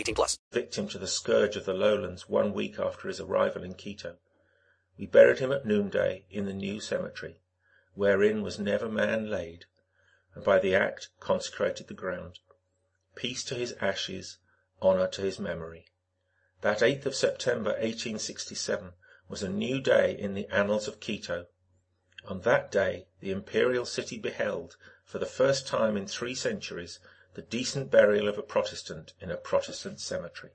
18 plus. Victim to the scourge of the lowlands one week after his arrival in Quito. We buried him at noonday in the new cemetery, wherein was never man laid, and by the act consecrated the ground. Peace to his ashes, honor to his memory. That 8th of September 1867 was a new day in the annals of Quito. On that day the imperial city beheld, for the first time in three centuries, the decent burial of a Protestant in a Protestant cemetery.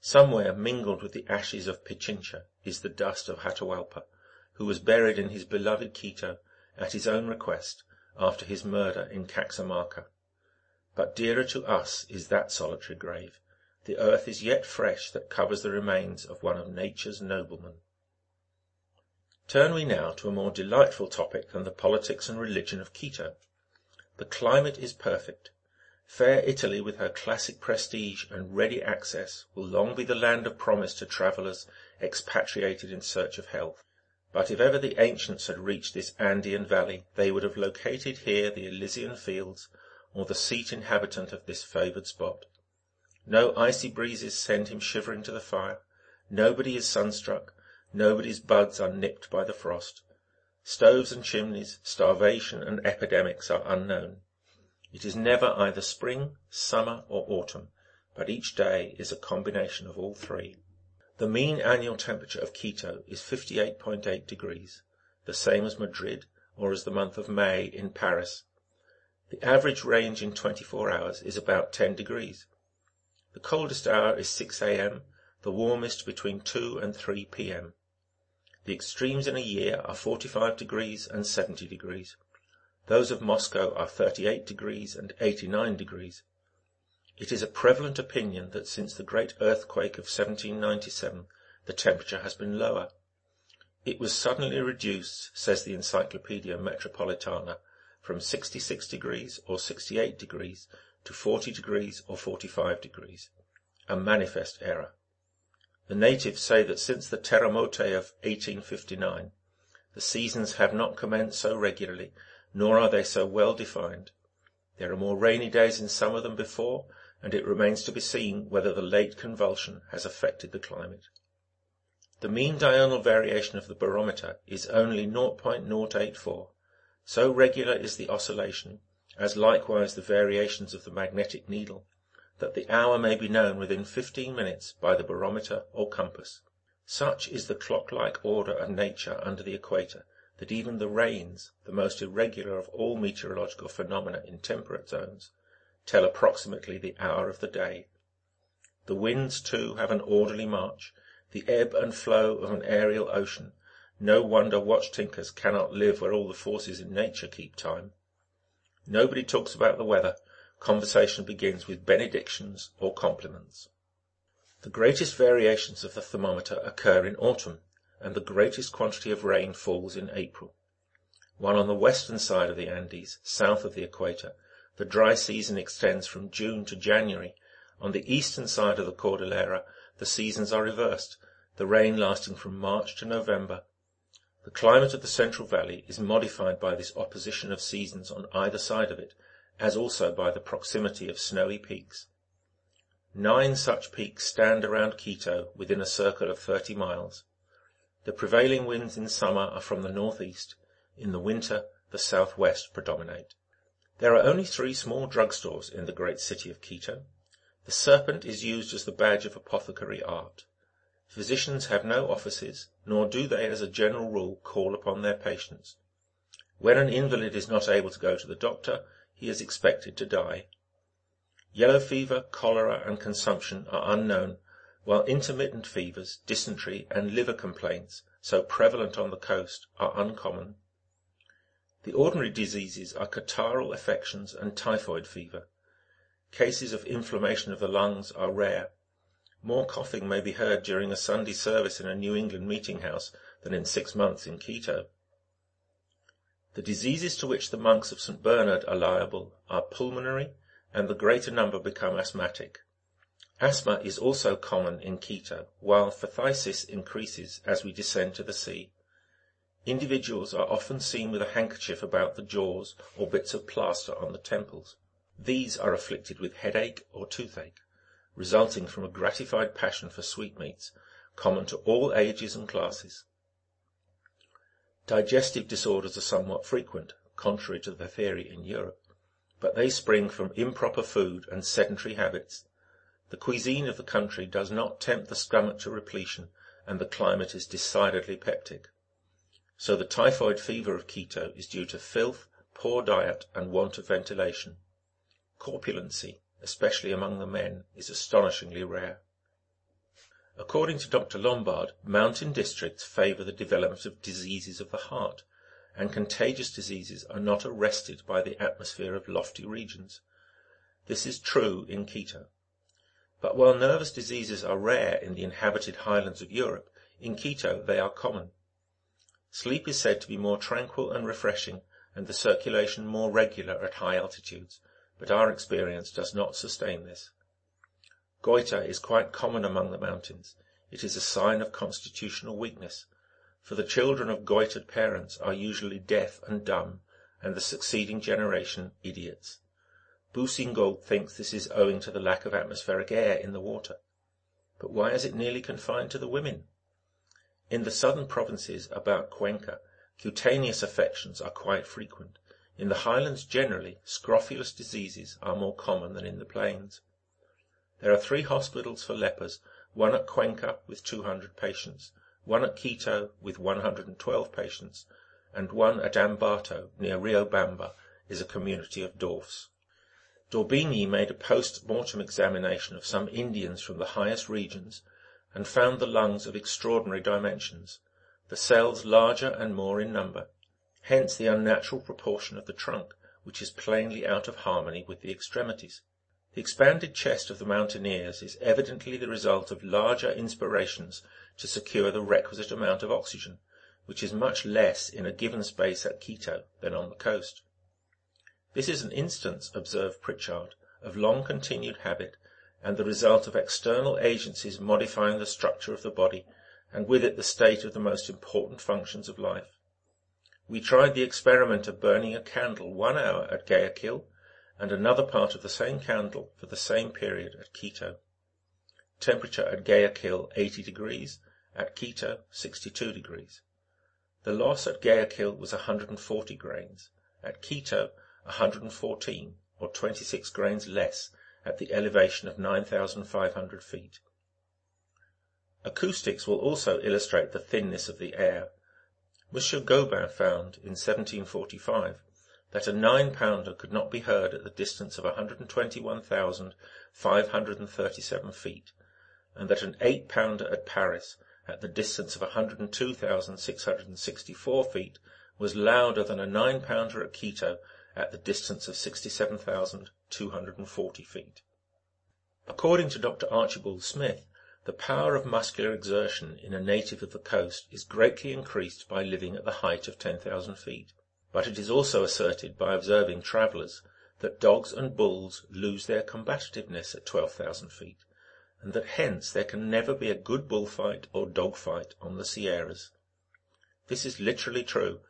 Somewhere mingled with the ashes of Pichincha is the dust of Atahualpa, who was buried in his beloved Quito at his own request after his murder in Caxamarca. But dearer to us is that solitary grave. The earth is yet fresh that covers the remains of one of nature's noblemen. Turn we now to a more delightful topic than the politics and religion of Quito. The climate is perfect. Fair Italy, with her classic prestige and ready access, will long be the land of promise to travellers expatriated in search of health. But if ever the ancients had reached this Andean valley, they would have located here the Elysian fields, or the seat inhabitant of this favoured spot. No icy breezes send him shivering to the fire. Nobody is sunstruck. Nobody's buds are nipped by the frost. Stoves and chimneys, starvation and epidemics are unknown. It is never either spring, summer, or autumn, but each day is a combination of all three. The mean annual temperature of Quito is 58.8 degrees, the same as Madrid or as the month of May in Paris. The average range in 24 hours is about 10 degrees. The coldest hour is 6 a.m., the warmest between 2 and 3 p.m. The extremes in a year are 45 degrees and 70 degrees. Those of Moscow are 38 degrees and 89 degrees. It is a prevalent opinion that since the great earthquake of 1797 the temperature has been lower. It was suddenly reduced, says the Encyclopaedia Metropolitana, from 66 degrees or 68 degrees to 40 degrees or 45 degrees, a manifest error. The natives say that since the terremoto of 1859 the seasons have not commenced so regularly, nor are they so well defined. There are more rainy days in summer than before, and it remains to be seen whether the late convulsion has affected the climate. The mean diurnal variation of the barometer is only 0.084. So regular is the oscillation, as likewise the variations of the magnetic needle, that the hour may be known within fifteen minutes by the barometer or compass. Such is the clock-like order of nature under the equator, that even the rains, the most irregular of all meteorological phenomena in temperate zones, tell approximately the hour of the day. The winds, too, have an orderly march, the ebb and flow of an aerial ocean. No wonder watch tinkers cannot live where all the forces in nature keep time. Nobody talks about the weather. Conversation begins with benedictions or compliments. The greatest variations of the thermometer occur in autumn, and the greatest quantity of rain falls in April. While on the western side of the Andes, south of the equator, the dry season extends from June to January, on the eastern side of the Cordillera the seasons are reversed, the rain lasting from March to November. The climate of the Central Valley is modified by this opposition of seasons on either side of it, as also by the proximity of snowy peaks. Nine such peaks stand around Quito within a circle of thirty miles. The prevailing winds in summer are from the northeast; in the winter the southwest predominate. There are only three small drug stores in the great city of Quito. The serpent is used as the badge of apothecary art. Physicians have no offices, nor do they as a general rule call upon their patients. When an invalid is not able to go to the doctor, he is expected to die. Yellow fever, cholera, and consumption are unknown, while intermittent fevers, dysentery, and liver complaints, so prevalent on the coast, are uncommon. The ordinary diseases are catarrhal affections and typhoid fever. Cases of inflammation of the lungs are rare. More coughing may be heard during a Sunday service in a New England meeting house than in six months in Quito. The diseases to which the monks of St. Bernard are liable are pulmonary, and the greater number become asthmatic. Asthma is also common in Quito, while phthisis increases as we descend to the sea. Individuals are often seen with a handkerchief about the jaws or bits of plaster on the temples. These are afflicted with headache or toothache, resulting from a gratified passion for sweetmeats, common to all ages and classes. Digestive disorders are somewhat frequent, contrary to the theory in Europe, but they spring from improper food and sedentary habits. The cuisine of the country does not tempt the stomach to repletion, and the climate is decidedly peptic. So the typhoid fever of Quito is due to filth, poor diet, and want of ventilation. Corpulency, especially among the men, is astonishingly rare. According to Dr. Lombard, mountain districts favor the development of diseases of the heart, and contagious diseases are not arrested by the atmosphere of lofty regions. This is true in Quito. But while nervous diseases are rare in the inhabited highlands of Europe, in Quito they are common. Sleep is said to be more tranquil and refreshing, and the circulation more regular at high altitudes, but our experience does not sustain this. Goitre is quite common among the mountains. It is a sign of constitutional weakness, for the children of goitred parents are usually deaf and dumb, and the succeeding generation idiots. Boussingault thinks this is owing to the lack of atmospheric air in the water. But why is it nearly confined to the women? In the southern provinces about Cuenca, cutaneous affections are quite frequent. In the highlands generally, scrofulous diseases are more common than in the plains. There are three hospitals for lepers, one at Cuenca with 200 patients, one at Quito with 112 patients, and one at Ambato, near Riobamba, is a community of dwarfs. D'Orbigny made a post mortem examination of some Indians from the highest regions, and found the lungs of extraordinary dimensions, the cells larger and more in number; hence the unnatural proportion of the trunk, which is plainly out of harmony with the extremities. The expanded chest of the mountaineers is evidently the result of larger inspirations to secure the requisite amount of oxygen, which is much less in a given space at Quito than on the coast. This is an instance, observed Prichard, of long continued habit, and the result of external agencies modifying the structure of the body, and with it the state of the most important functions of life. We tried the experiment of burning a candle one hour at Guayaquil, and another part of the same candle for the same period at Quito. Temperature at Guayaquil 80 degrees, at Quito 62 degrees. The loss at Guayaquil was 140 grains; at Quito 114, or 26 grains less, at the elevation of 9,500 feet. Acoustics will also illustrate the thinness of the air. M. Godin found, in 1745, that a nine pounder could not be heard at the distance of 121,537 feet, and that an eight pounder at Paris, at the distance of 102,664 feet, was louder than a nine pounder at Quito at the distance of 67,240 feet. According to Dr. Archibald Smith, the power of muscular exertion in a native of the coast is greatly increased by living at the height of 10,000 feet; but it is also asserted by observing travellers that dogs and bulls lose their combativeness at 12,000 feet, and that hence there can never be a good bull fight or dog fight on the Sierras. This is literally true.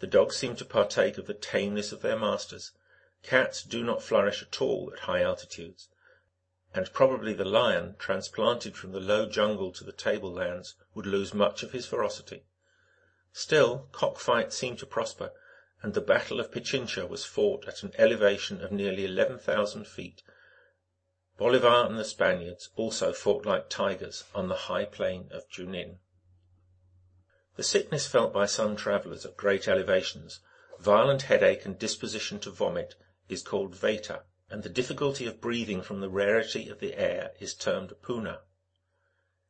The dogs seem to partake of the tameness of their masters; cats do not flourish at all at high altitudes; and probably the lion, transplanted from the low jungle to the table lands, would lose much of his ferocity. Still, cock fights seem to prosper, and the battle of Pichincha was fought at an elevation of nearly eleven thousand feet, Bolivar and the Spaniards also fought like tigers on the high plain of Junin. The sickness felt by some travellers at great elevations, violent headache and disposition to vomit, is called veta, and the difficulty of breathing from the rarity of the air is termed puna.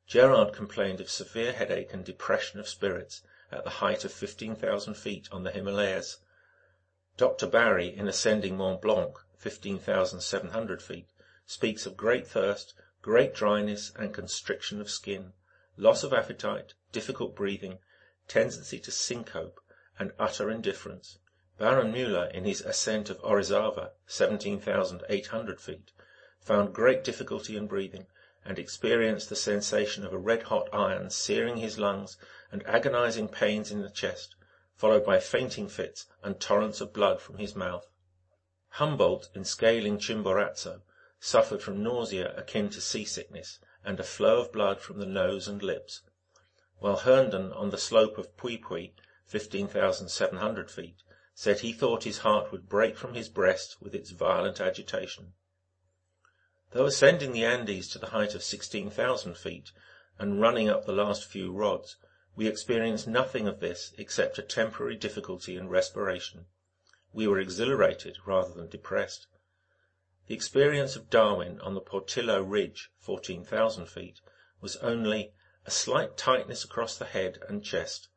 Gerard complained of severe headache and depression of spirits at the height of 15,000 feet on the Himalayas. Dr. Barry, in ascending Mont Blanc, 15,700 feet, speaks of great thirst, great dryness and constriction of skin, loss of appetite, difficult breathing, tendency to syncope, and utter indifference. Baron Müller, in his ascent of Orizava, 17,800 feet, found great difficulty in breathing, and experienced the sensation of a red-hot iron searing his lungs and agonizing pains in the chest, followed by fainting fits and torrents of blood from his mouth. Humboldt, in scaling Chimborazo, suffered from nausea akin to seasickness, and a flow of blood from the nose and lips; while Herndon, on the slope of Puy 15,700 feet, said he thought his heart would break from his breast with its violent agitation. Though ascending the Andes to the height of 16,000 feet, and running up the last few rods, we experienced nothing of this except a temporary difficulty in respiration. We were exhilarated rather than depressed. The experience of Darwin on the Portillo ridge (14,000 feet) was only a slight tightness across the head and chest.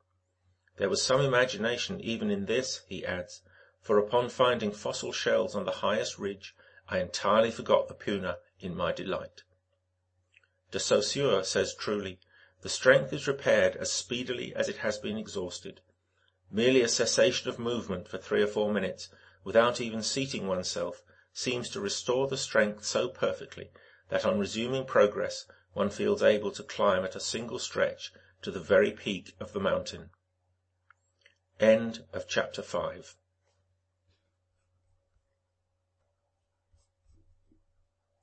There was some imagination even in this, he adds, for upon finding fossil shells on the highest ridge, I entirely forgot the puna in my delight. De Saussure says truly, the strength is repaired as speedily as it has been exhausted. Merely a cessation of movement for three or four minutes, without even seating oneself, seems to restore the strength so perfectly that on resuming progress one feels able to climb at a single stretch to the very peak of the mountain. End of Chapter 5